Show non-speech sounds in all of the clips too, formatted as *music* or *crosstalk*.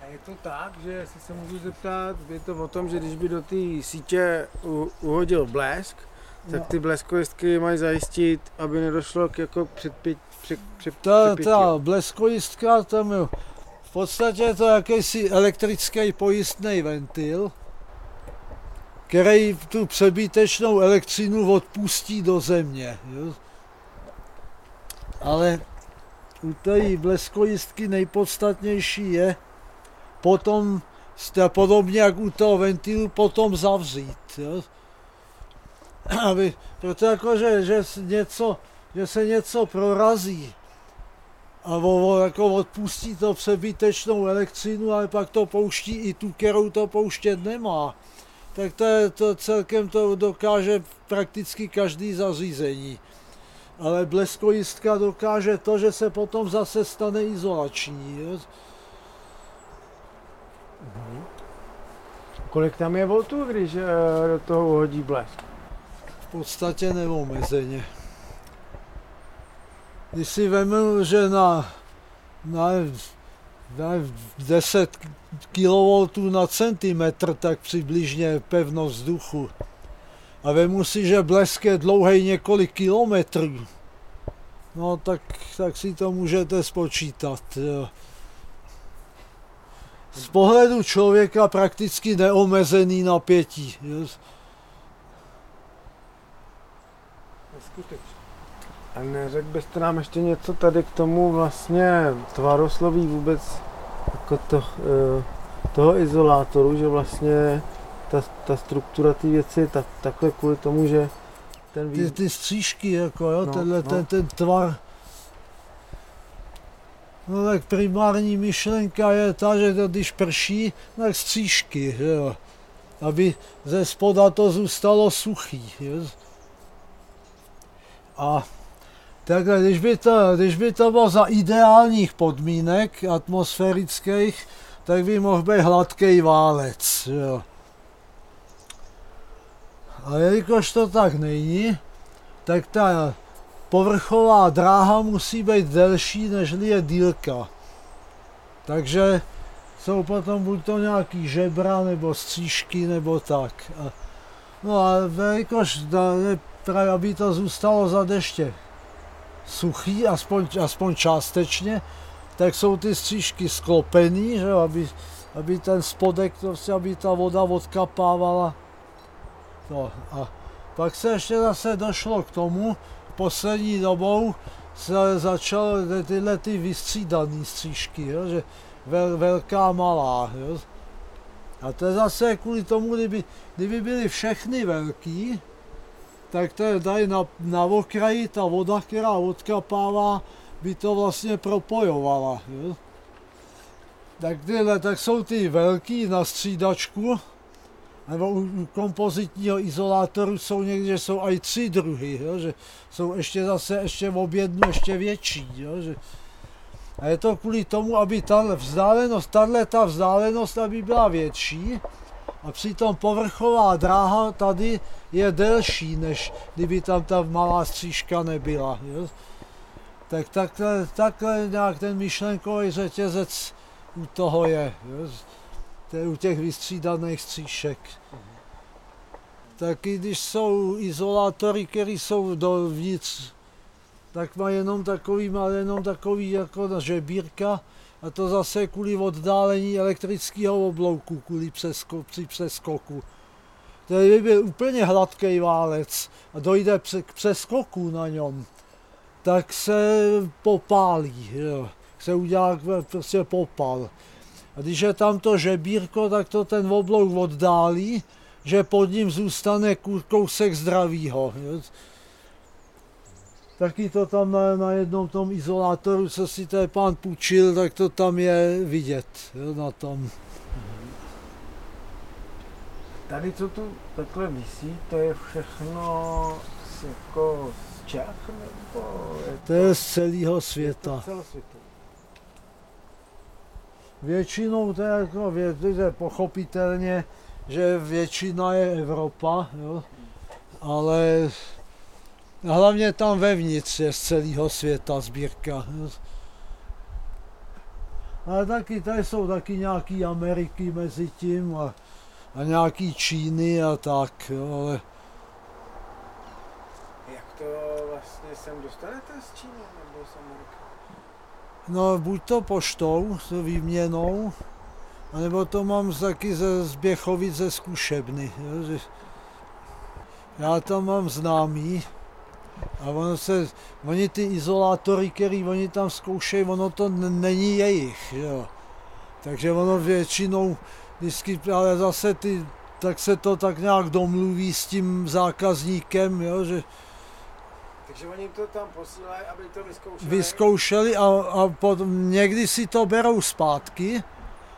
A je to tak, že jestli se můžu zeptat, je to o tom, že když by do té sítě u, uhodil blesk, tak No. ty bleskojistky mají zajistit, aby nedošlo k jako předpět, před, před, Ta, ta bleskojistka, tam je, v podstatě je to jakýsi elektrický pojistný ventil, který tu přebytečnou elektřinu odpustí do země. Jo? Ale u té bleskojistky nejpodstatnější je potom, podobně jak u toho ventilu, potom zavřít. Jo? Aby, proto jako, že, že, něco, že se něco prorazí a o, o, jako odpustí to přebytečnou elektřinu, ale pak to pouští i tu, kterou to pouštět nemá. Tak to, je, to celkem to dokáže prakticky každý zařízení. Ale bleskojistka dokáže to, že se potom zase stane izolační. Jo? Kolik tam je voltů, když eh, do toho uhodí blesk? v podstatě neomezeně. Když si vemu, že na, na, na 10 kV na centimetr, tak přibližně pevnost vzduchu. A vemu si, že blesk je dlouhý několik kilometrů. No tak, tak si to můžete spočítat. Z pohledu člověka prakticky neomezený napětí. A neřekl byste nám ještě něco tady k tomu vlastně tvarosloví vůbec jako to, eh, toho izolátoru, že vlastně ta, ta struktura té věci tak, takhle kvůli tomu, že ten ty, vý... ty střížky, jako jo, no, tenhle, no. Ten, ten tvar. No tak primární myšlenka je ta, že to, když prší, tak střížky, že jo. Aby ze spoda to zůstalo suchý. Jo. A takhle, když by, to, když by to bylo za ideálních podmínek atmosférických, tak by mohl být hladký válec. Jo. A jelikož to tak není, tak ta povrchová dráha musí být delší, než je dílka. Takže jsou potom buď to nějaký žebra, nebo střížky, nebo tak. No a jelikož právě, aby to zůstalo za deště suchý, aspoň, aspoň částečně, tak jsou ty střížky sklopený, že, aby, aby ten spodek, prostě, aby ta voda odkapávala No a pak se ještě zase došlo k tomu, poslední dobou se začaly tyhle ty vystřídané střížky, jo, že vel, velká, malá. Jo. A to je zase kvůli tomu, kdyby, kdyby byly všechny velký, tak to je tady na, na okraji ta voda, která odkapává, by to vlastně propojovala. Jo. Tak, tyhle, tak jsou ty velký na střídačku, nebo u, kompozitního izolátoru jsou někde, jsou i tři druhy, jo, že jsou ještě zase ještě v objednu ještě větší. Jo, že, a je to kvůli tomu, aby ta vzdálenost, tahle ta vzdálenost, aby byla větší a přitom povrchová dráha tady je delší, než kdyby tam ta malá střížka nebyla. Jo. Tak takhle, takhle nějak ten myšlenkový řetězec u toho je. Jo. To je u těch vystřídaných stříšek. Taky když jsou izolátory, které jsou dovnitř, tak má jenom takový, má jenom takový jako na žebírka a to zase kvůli oddálení elektrického oblouku, kvůli přesko, při přeskoku. To by byl úplně hladký válec a dojde k přeskoku na něm, tak se popálí, jo. se udělá prostě popal. A když je tam to žebírko, tak to ten oblouk oddálí, že pod ním zůstane kou- kousek zdravýho. Taky to tam na, na jednom tom izolátoru, co si ten pán půjčil, tak to tam je vidět jo, na tom. Tady, co tu takhle visí, to je všechno z, jako z Čech, nebo je To je z celého světa. celosvětové? Většinou to je jako vě- to je pochopitelně, že většina je Evropa, jo, ale hlavně tam vevnitř je z celého světa sbírka. Jo. Ale taky tady jsou taky nějaký Ameriky mezi tím a, a nějaký Číny a tak, jo, ale Jak to vlastně sem dostanete z Číny nebo z Ameriky? No buď to poštou, s výměnou, anebo to mám taky ze Zběchovic ze zkušebny. Já tam mám známý a ono se, oni ty izolátory, který oni tam zkoušejí, ono to není jejich, jo. Takže ono většinou, vždycky, ale zase ty, tak se to tak nějak domluví s tím zákazníkem, jo, že Takže oni to tam posílají, aby to vyzkoušeli. vyzkoušeli a, a potom někdy si to berou zpátky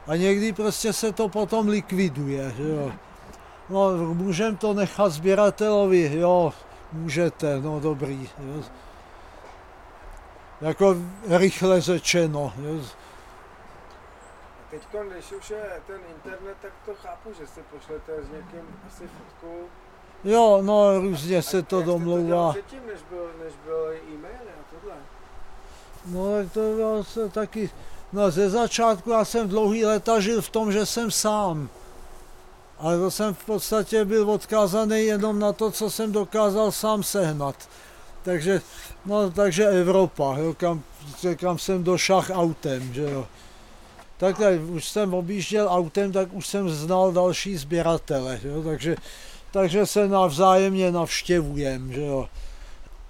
a někdy prostě se to potom likviduje, že jo. No, můžem to nechat sběratelovi, jo, můžete, no dobrý. Jo. Jako rychle řečeno. Jo. Teď, když už je ten internet, tak to chápu, že si pošlete s někým asi fotku. Jo, no různě se to domlouvá. předtím, než byl, než byl e-mail a tohle. No tak to bylo se taky, no ze začátku já jsem dlouhý leta žil v tom, že jsem sám. Ale to jsem v podstatě byl odkázaný jenom na to, co jsem dokázal sám sehnat. Takže, no, takže Evropa, jo, kam, kam jsem došel autem, že jo. Takhle, už jsem objížděl autem, tak už jsem znal další sběratele, jo, takže, takže se navzájemně navštěvujem, že jo.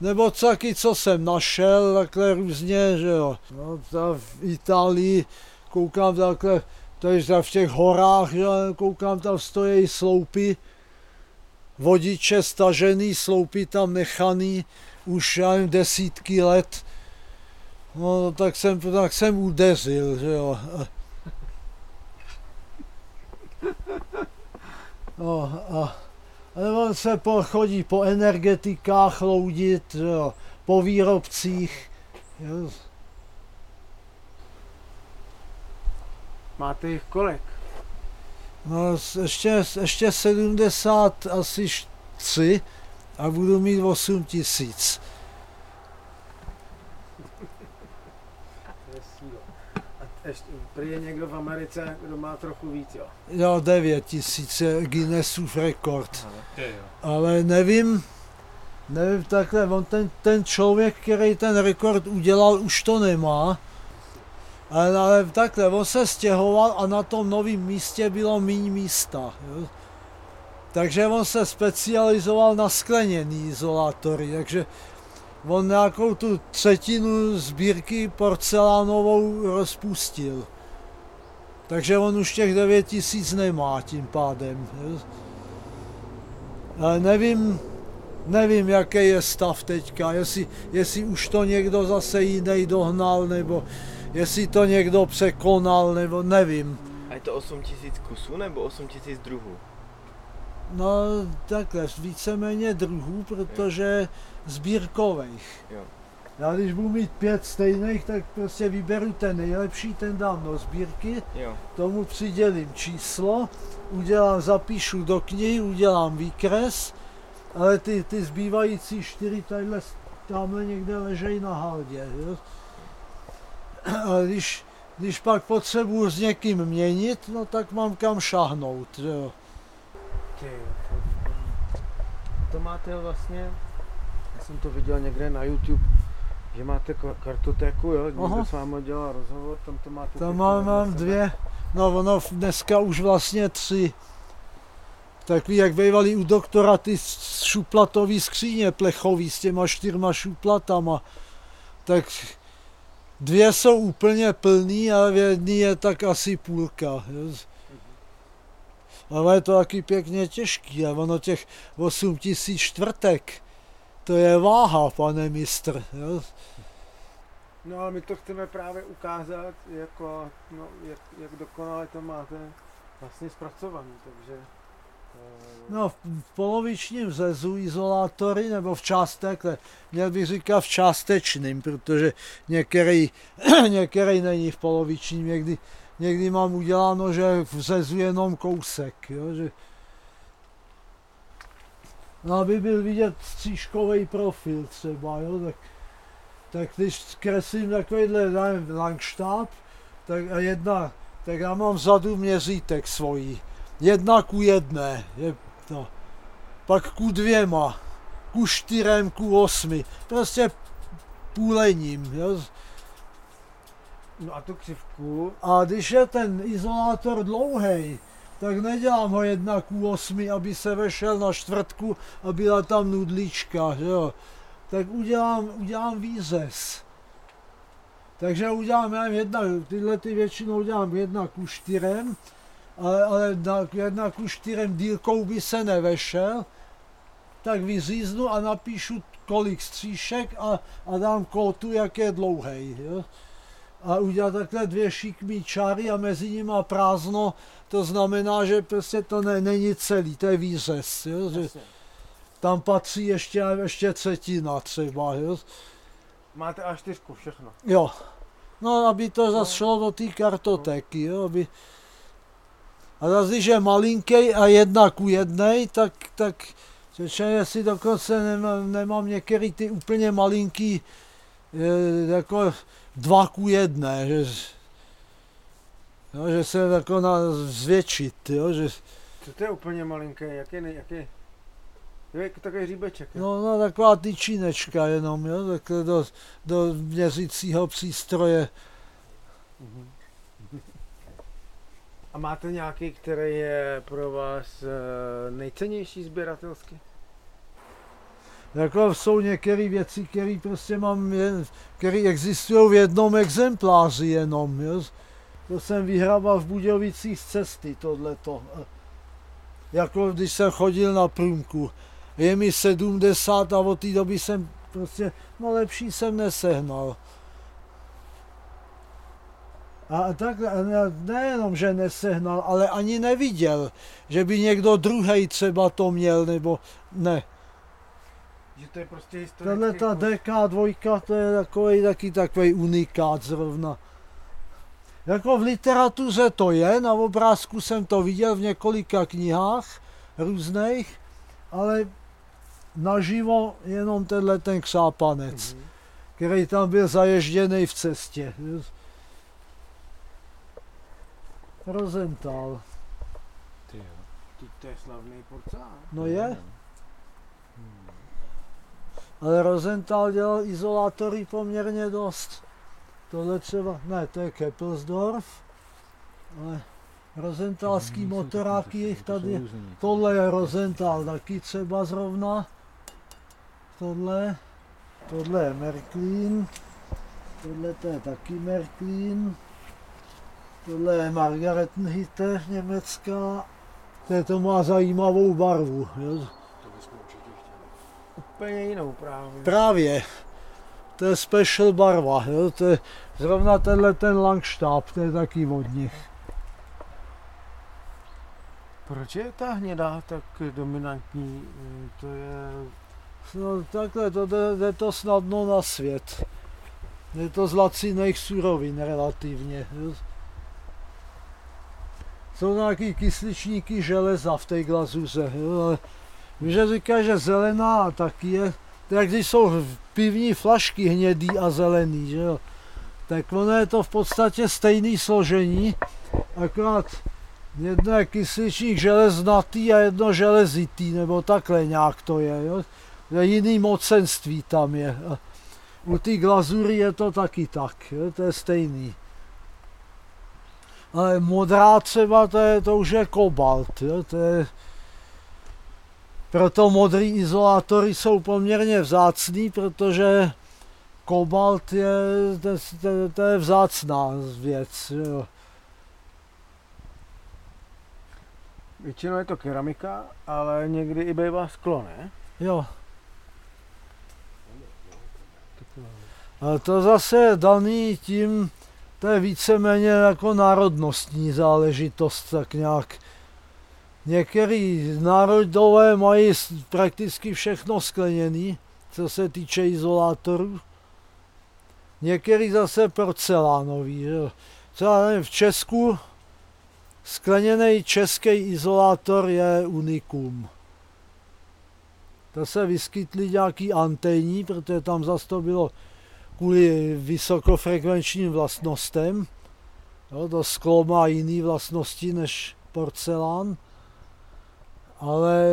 Nebo taky, co jsem našel, takhle různě, že jo. No, v Itálii koukám takhle, tady v těch horách, že jo, koukám, tam stojí sloupy, vodiče stažený, sloupy tam nechaný, už já nevím, desítky let. No, tak jsem, tak jsem udeřil, že jo. *laughs* No, a, on se po, chodí po energetikách loudit, jo, po výrobcích. Jo. Máte jich kolik? No, ještě, ještě 70 asi š- tři a budu mít 8 tisíc. To je síla. A ještě, prý je někdo v Americe, kdo má trochu víc, jo. Jo, 9 tisíc je Guinnessův rekord. Ale nevím, nevím takhle, on ten, ten člověk, který ten rekord udělal, už to nemá. Ale, ale takhle, on se stěhoval a na tom novém místě bylo méně místa. Jo. Takže on se specializoval na skleněný izolátory, takže on nějakou tu třetinu sbírky porcelánovou rozpustil. Takže on už těch 9 tisíc nemá tím pádem. Ale nevím, nevím, jaký je stav teďka, jestli, jestli už to někdo zase jiný dohnal, nebo jestli to někdo překonal, nebo nevím. A je to 8000 kusů nebo 8000 druhů? No takhle, víceméně druhů, protože sbírkových. Jo. Já když budu mít pět stejných, tak prostě vyberu ten nejlepší, ten dám do sbírky, Jo. tomu přidělím číslo, udělám, zapíšu do knihy, udělám výkres, ale ty, ty zbývající čtyři tadyhle, tamhle někde ležejí na haldě. Jo? A když, když pak potřebuji s někým měnit, no tak mám kam šahnout. Jo? Ty, to, máte vlastně, já jsem to viděl někde na YouTube, že máte ka- kartotéku, jo, někdo s vámi dělal rozhovor, tam to máte. Tam mám, mám dvě, no ono dneska už vlastně tři. Takový, jak bývalý u doktora, ty šuplatový skříně plechový s těma čtyřma šuplatama. Tak dvě jsou úplně plný a v jedný je tak asi půlka. Jo. Ale je to taky pěkně těžký a ono těch 8 tisíc čtvrtek, to je váha, pane mistr. Jo. No ale my to chceme právě ukázat, jako, no, jak, jak dokonale to máte vlastně zpracovaný, takže... eh, No, v polovičním řezu izolátory, nebo v částech, měl bych říkat v částečným, protože některý, *clears throat* některý není v polovičním, někdy, někdy mám uděláno, že v řezu jenom kousek, jo, že No, aby byl vidět střížkový profil třeba, jo, tak, tak když kreslím takovýhle langštáb, tak a jedna, tak já mám vzadu měřítek svojí. Jedna ku jedné, je, no. pak ku dvěma, ku čtyřem, ku osmi. Prostě půlením. Jo. No a tu křivku, A když je ten izolátor dlouhý, tak nedělám ho jedna ku osmi, aby se vešel na čtvrtku a byla tam nudlička, že jo. Tak udělám, udělám výřez. Takže udělám, já jedna, tyhle ty většinou dělám jedna ku čtyřem, ale, ale na, jedna ku čtyřem dílkou by se nevešel, tak vyříznu a napíšu kolik stříšek a, a dám kótu, jak je dlouhý. Jo? A udělat takhle dvě šikmý čáry a mezi nimi prázdno, to znamená, že prostě to ne, není celý, to je výřez. Jo? Že tam patří ještě, ještě třetina třeba. Jo? máte A4 všechno. Jo. No, aby to zase šlo do té kartotéky, jo, aby... A zase, když je malinký a jedna ku jednej, tak, tak řečeno, jestli dokonce nemám, nemám některý ty úplně malinký, eh, jako dva ku jedné, že, jo, že se jako na, zvětšit, jo, že, Co to je úplně malinký, jaký, ne, jaký? Jo, jako takový hříbeček. jo? no, no taková tyčinečka jenom, jo, takhle do, do měřícího přístroje. Mhm. A máte nějaký, který je pro vás eh, nejcennější sběratelsky? Jako jsou některé věci, které prostě mám, které existují v jednom exempláři jenom. Jo. To jsem vyhrával v Budějovicích z cesty, tohleto. Jako když jsem chodil na průmku. Je mi 70 a od té doby jsem prostě, no lepší jsem nesehnal. A tak ne- nejenom, že nesehnal, ale ani neviděl, že by někdo druhý třeba to měl, nebo ne. Že to je prostě historický Tahle ta kus. DK2, to je takový, taky takový unikát zrovna. Jako v literatuře to je, na obrázku jsem to viděl v několika knihách různých, ale naživo jenom tenhle ten křápanec, Mhm. který tam byl zaježděný v cestě. Rozental. Ty jo. Teď to je slavný porcelán. No je, ale Rosenthal dělal izolátory poměrně dost. Tohle třeba, ne, to je Keppelsdorf, ale Rosenthalský motoráky, jich tady, tohle je Rosenthal taky třeba zrovna, tohle, tohle je Märklin, tohle to je taky Märklin, tohle je Margaretenhütte německá, to, to má zajímavou barvu, jo. Úplně jinou právě. Právě. To je special barva, jo? to je zrovna tenhle ten Langstab, to je taky od nich. Proč je ta hnědá tak dominantní? Mm, To je... No takhle, to jde, jde to snadno na svět. Je to z laciných surovin relativně. Jo? Jsou nějaký kysličníky železa v té glazuře, jo? ale víš, že říká, že zelená taky je, to jak když jsou pivní flašky hnědý a zelený, že jo? tak ono je to v podstatě stejný složení, akorát jedno je kysličník železnatý a jedno železitý, nebo takhle nějak to je. Jo? Jiný mocenství tam je. U té glazury je to taky tak, jo? to je stejný. Ale modrá třeba, to, je, to už je kobalt. Jo? To je, proto modrý izolátory jsou poměrně vzácný, protože kobalt je, to, to, to je vzácná věc. Jo? Většinou je to keramika, ale někdy i bývá sklo, ne? Jo. To zase je daný tím, to je víceméně jako národnostní záležitost, tak nějak. Některý národové mají prakticky všechno skleněný, co se týče izolátorů. Některý zase porcelánový. Třeba v Česku skleněný český izolátor je unikum. To se vyskytly nějaký anténní, protože tam zase to bylo kvůli vysokofrekvenčním vlastnostem. Jo, to sklo má jiné vlastnosti než porcelán, ale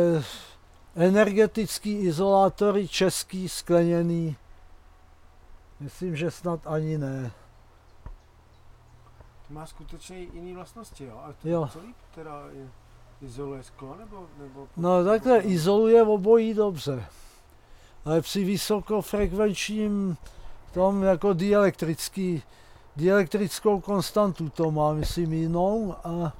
energetický izolátory český skleněný, myslím, že snad ani ne. To má skutečně jiný vlastnosti, jo? A to Jo. co líp teda je, izoluje sklo, nebo, nebo No takhle izoluje obojí dobře. Ale při vysokofrekvenčním tom jako dielektrický, dielektrickou konstantu to má, myslím, jinou. A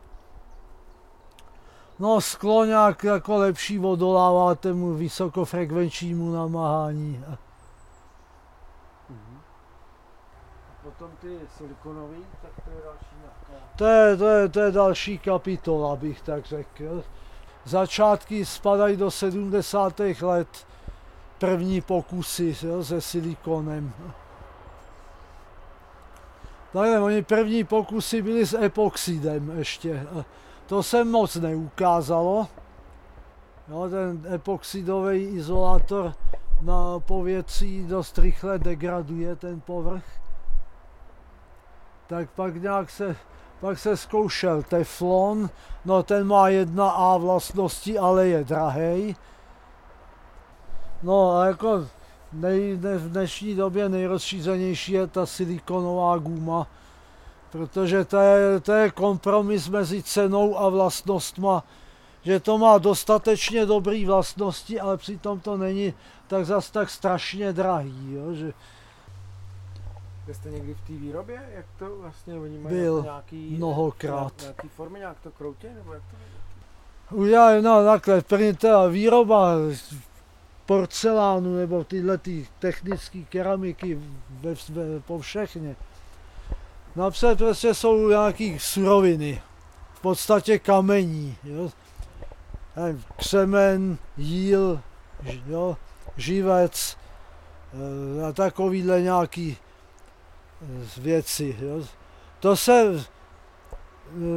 no sklo nějak jako lepší odolává tomu vysokofrekvenčnímu namáhání. Mhm. Potom ty silikonový, tak to je další nějaká. To je, to je, to je další kapitola, bych tak řekl. Začátky spadají do 70. let, první pokusy jo, se silikonem. Takhle, oni první pokusy byly s epoxidem ještě. To se moc neukázalo. Jo, ten epoxidový izolátor na povětří dost rychle degraduje ten povrch. Tak pak nějak se pak se zkoušel teflon, no ten má jedna A vlastnosti, ale je drahej. No a jako nej, ne, v dnešní době nejrozšířenější je ta silikonová guma, protože to je, to je kompromis mezi cenou a vlastnostma, že to má dostatečně dobré vlastnosti, ale přitom to není tak zas tak strašně drahý, jo, že jste někdy v té výrobě? Jak to vlastně oni mají Byl. jako nějaký, Mnohokrát. nějaký formy, nějak to kroutě, nebo jak to Udělali, no takhle, první teda výroba porcelánu nebo tyhle ty technické keramiky ve, ve, po všechně. Napřed prostě jsou nějaký suroviny, v podstatě kamení, jo. Křemen, jíl, jo, živec eh, a takovýhle nějaký eh, věci. Jo. To se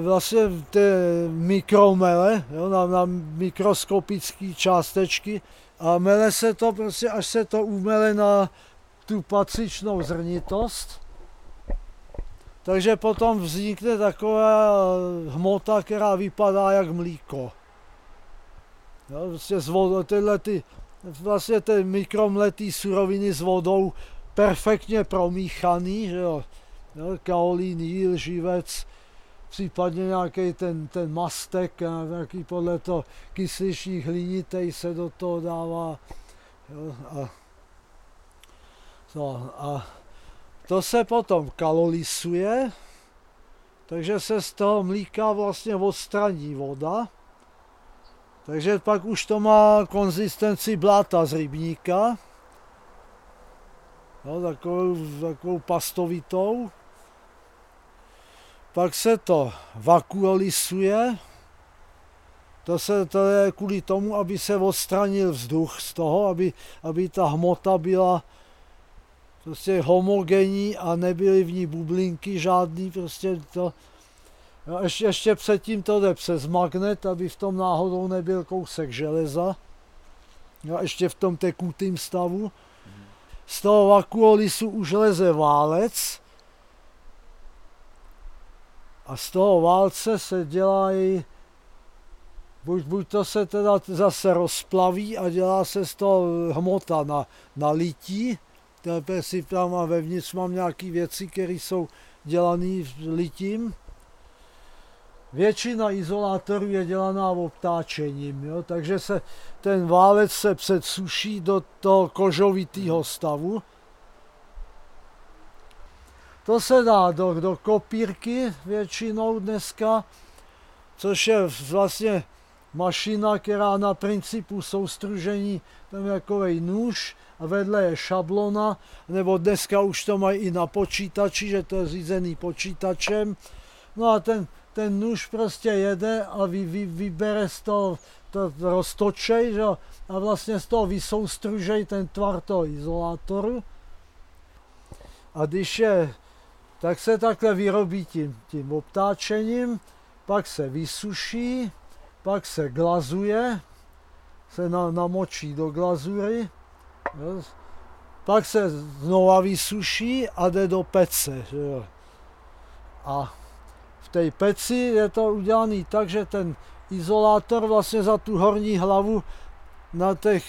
vlastně ty mikromele, jo, na, na mikroskopické částečky a mele se to prostě, až se to umele na tu patřičnou zrnitost. Takže potom vznikne taková hmota, která vypadá jak mlíko. Jo, prostě z vodou, tyhle ty, vlastně ty mikromletý suroviny s vodou perfektně promíchaný, že jo. jo kaolín, jíl, živec, případně nějaký ten, ten mastek, nějaký podle toho kysličník hlinitej se do toho dává. Jo, a, no, a to se potom kalolisuje, takže se z toho mlíka vlastně odstraní voda. Takže pak už to má konzistenci bláta z rybníka. Jo, takovou, takovou pastovitou pak se to vakuolisuje, to, se, to je kvůli tomu, aby se odstranil vzduch z toho, aby, aby ta hmota byla prostě homogenní a nebyly v ní bublinky žádný, prostě to, no, ještě, ještě předtím to jde přes magnet, aby v tom náhodou nebyl kousek železa, no, ještě v tom tekutým stavu. Z toho vakuolisu už leze válec, a z toho válce se dělají, buď, buď to se teda zase rozplaví a dělá se z toho hmota na, na lití, Tepe si tam a vevnitř mám nějaké věci, které jsou dělané litím. Většina izolátorů je dělaná obtáčením, jo? takže se ten válec se předsuší do toho kožovitého stavu. To se dá do, do kopírky většinou dneska, což je vlastně mašina, která na principu soustružení, tam je takový nůž a vedle je šablona, nebo dneska už to mají i na počítači, že to je řízený počítačem. No a ten, ten nůž prostě jede a vy, vy, vybere z toho, to roztočej, že? a vlastně z toho vysoustružej ten tvar toho izolátoru. A když je tak se takhle vyrobí tím, tím obtáčením, pak se vysuší, pak se glazuje, se na, namočí do glazury, jo, pak se znova vysuší a jde do pece. Že jo. A v té peci je to udělané tak, že ten izolátor vlastně za tu horní hlavu na těch,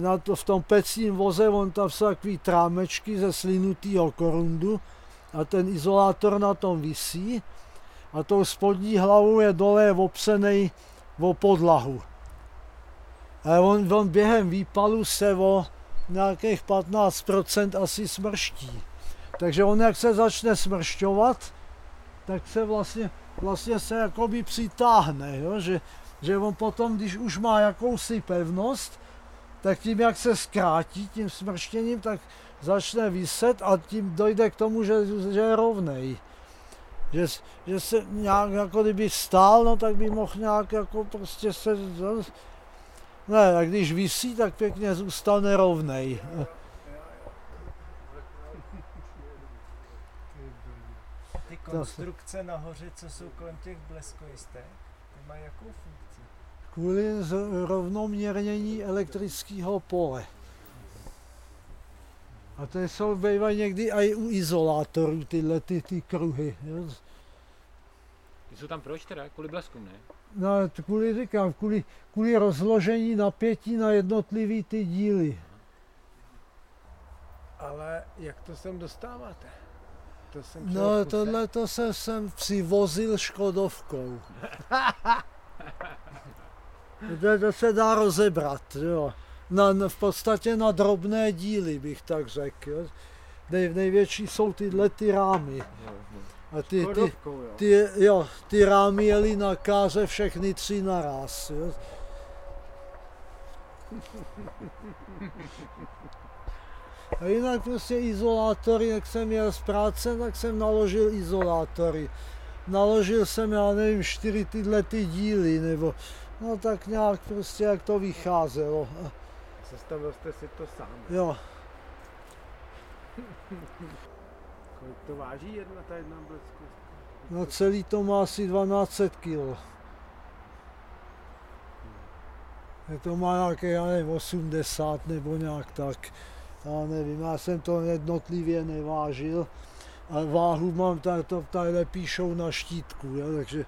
na to, v tom pecím voze, on tam jsou takový trámečky ze slinutého korundu a ten izolátor na tom visí a tou spodní hlavou je dole opřený o podlahu. A on, on během výpalu se o nějakých 15% asi smrští. Takže on jak se začne smršťovat, tak se vlastně, vlastně se jakoby přitáhne, jo? Že, že on potom, když už má jakousi pevnost, tak tím, jak se zkrátí tím smrštěním, tak začne vyset a tím dojde k tomu, že, že je rovnej. Že, že se nějak jako kdyby stál, no tak by mohl nějak jako prostě se... Ne, a když vysí, tak pěkně zůstane rovnej. Ty konstrukce nahoře, co jsou kolem těch bleskojistek, ty mají jakou funkci? Kvůli rovnoměrnění elektrického pole. A to jsou bývají někdy i u izolátorů tyhle ty, ty kruhy. Jo. Ty jsou tam proč teda? Kvůli bleskům, ne? No, to kvůli, říkám, kvůli, kvůli rozložení napětí na jednotlivý ty díly. Ale jak to sem dostáváte? To jsem No, tohle to jsem sem přivozil škodovkou. *laughs* to, to se dá rozebrat, jo. Na, na, v podstatě na drobné díly, bych tak řekl. Jo. Nej, největší jsou tyhle ty rámy. A ty, ty, ty, jo, ty rámy jeli na káře všechny tři naraz. Jo. A jinak prostě izolátory, jak jsem měl z práce, tak jsem naložil izolátory. Naložil jsem, já nevím, čtyři tyhle ty díly, nebo no tak nějak prostě, jak to vycházelo. Sestavil jste si to sám. jo, to váží jedna ta jedna blesku? no celý to má asi 12 kg. To má nějaké, já nevím, 80 nebo nějak tak. Já nevím, já jsem to jednotlivě nevážil. A váhu mám, ta, to tady píšou na štítku, jo, takže,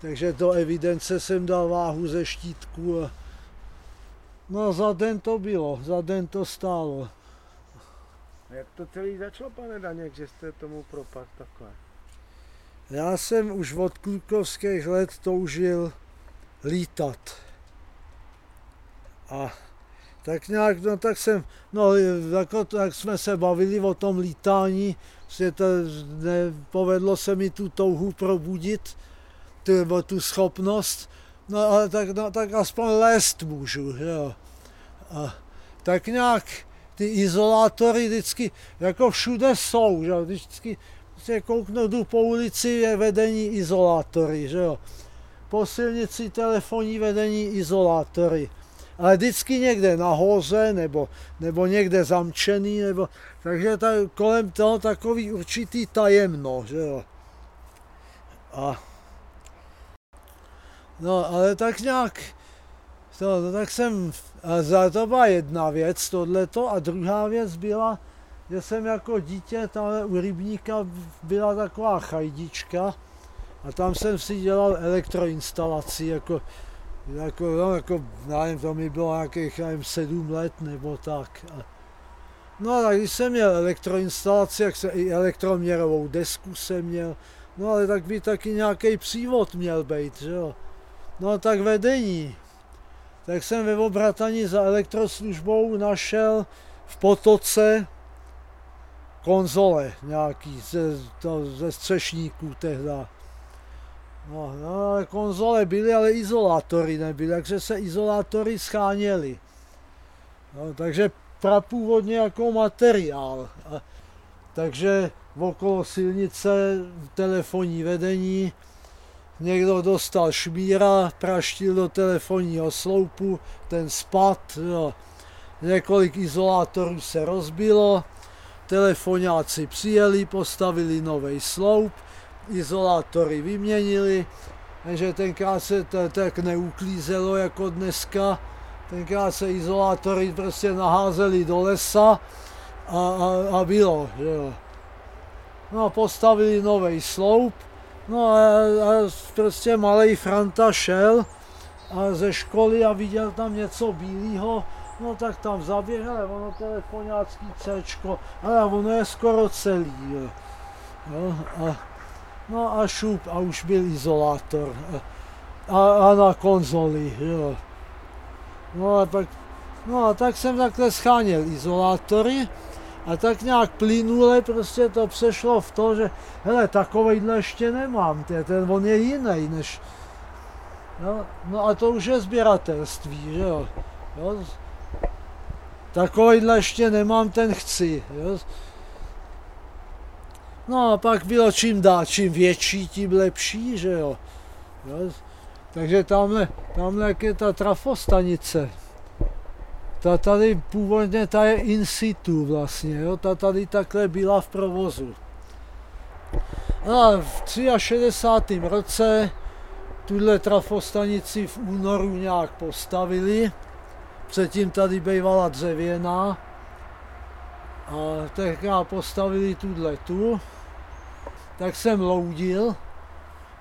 takže do evidence jsem dal váhu ze štítku. A, no za den to bylo, za den to stálo. A jak to celý začalo, pane Daněk, že jste tomu propad takhle? Já jsem už od klukovských let toužil lítat. A tak nějak, no tak jsem, no jako to, jak jsme se bavili o tom lítání, že to nepovedlo se mi tu touhu probudit, tu, tu schopnost, no ale tak, no, tak aspoň lézt můžu, jo. A tak nějak ty izolátory vždycky, jako všude jsou, že jo, vždycky se kouknu, jdu po ulici, je vedení izolátory, že jo. Po silnici telefonní vedení izolátory. Ale vždycky někde nahoře, nebo, nebo někde zamčený, nebo, takže ta, kolem toho takový určitý tajemno, že jo. A, no, ale tak nějak, to, no, tak jsem, za to byla jedna věc, tohleto, a druhá věc byla, že jsem jako dítě tam u rybníka byla taková chajdička a tam jsem si dělal elektroinstalaci, jako, jako, no, jako nevím, to mi bylo nějakých, nevím, sedm let nebo tak. No a když jsem měl elektroinstalaci, jak se i elektroměrovou desku jsem měl, no ale tak by taky nějaký přívod měl být, že jo. No tak vedení. Tak jsem ve obrataní za elektroslužbou našel v potoce konzole nějaký ze, to, ze střešníků tehda. No, no, ale konzole byly, ale izolátory nebyly, takže se izolátory scháněly. No, takže prapůvodně jako materiál. A, takže okolo silnice telefonní vedení, někdo dostal šmíra, praštil do telefonního sloupu, ten spad, jo. několik izolátorů se rozbilo, telefonáci přijeli, postavili nový sloup, izolátory vyměnili, takže tenkrát se to tak neuklízelo jako dneska, tenkrát se izolátory prostě naházeli do lesa a, a, a bylo, jo. No a postavili nový sloup, No a, a prostě malý Franta šel a ze školy a viděl tam něco bílého, no tak tam zaběhl, ale ono telefonácký C, ale ono je skoro celý. Jo. Jo, a, no a šup a už byl izolátor. A, a na konzoli, jo. No a pak, no a tak jsem takhle scháněl izolátory a tak nějak plynule prostě to přešlo v to, že hele, takovejhle ještě nemám, ten, ten on je jiný než, jo, no a to už je sběratelství, že jo, jo. Takovejhle ještě nemám, ten chci, jo. No a pak bylo čím dál, čím větší, tím lepší, že jo. jo. Takže tamhle, tamhle jak je ta trafostanice, ta tady původně ta je in situ vlastně, jo, ta tady takhle byla v provozu. A v 63. roce tuhle trafostanici v únoru nějak postavili, předtím tady bývala dřevěná a tenkrát postavili tuhle tu, tak jsem loudil,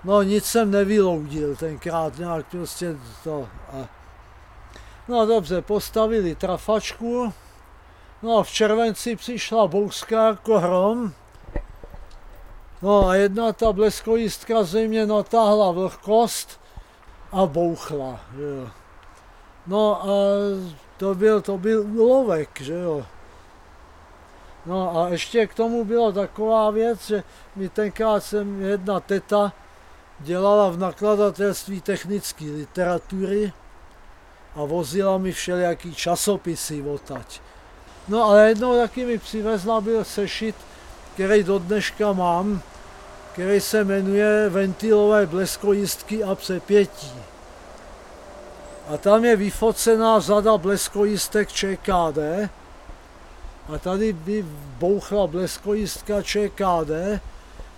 no nic jsem nevyloudil tenkrát, nějak prostě to a No dobře, postavili trafačku, no a v červenci přišla bouřka jako hrom, no a jedna ta bleskojistka země natáhla vlhkost a bouchla, jo. No a to byl, to byl úlovek, že jo. No a ještě k tomu byla taková věc, že mi tenkrát jsem jedna teta dělala v nakladatelství technické literatury a vozila mi všelijaký časopisy odtať. No ale jednou taky mi přivezla byl sešit, který do dneška mám, který se jmenuje Ventilové bleskojistky a přepětí. A tam je vyfocená řada bleskojistek ČKD. A tady by bouchla bleskojistka ČKD.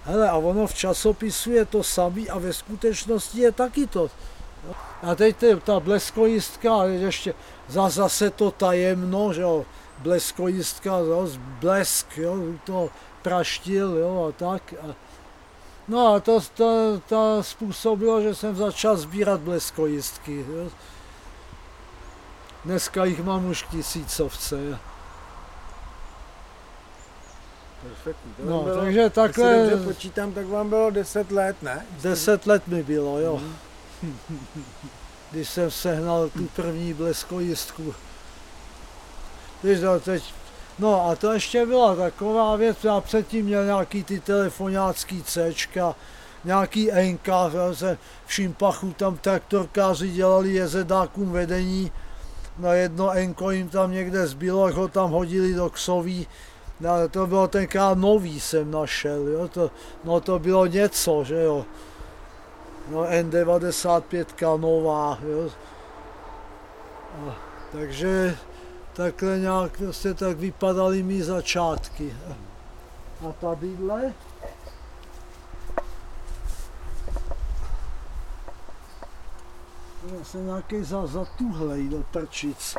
Hele, a ono v časopisu je to samý a ve skutečnosti je taky to. A teď ta bleskojistka, ještě za, zase to tajemno, že jo, bleskojistka, jo, blesk, jo, to praštil, jo, a tak. A, no a to, to, to způsobilo, že jsem začal sbírat bleskojistky. Jo. Dneska jich mám už tisícovce. Perfektní. To No, bylo, takže takhle dobře počítám, tak vám bylo 10 let, ne? 10 let mi bylo, jo. Mhm. Když jsem sehnal tu první bleskojistku. Víš, no, teď, no a to ještě byla taková věc, já předtím měl nějaký ty telefonácký Cčka, nějaký NK, se v Šimpachu tam traktorkáři dělali jezedákům vedení, na jedno enko jim tam někde zbylo, ho tam hodili do ksoví, no, to bylo tenkrát nový jsem našel, jo, to, no to bylo něco, že jo. No N95 nová, jo. A, takže takhle nějak prostě tak vypadaly mý začátky. A tadyhle Já jsem nějaký za, zatuhlej do prčic.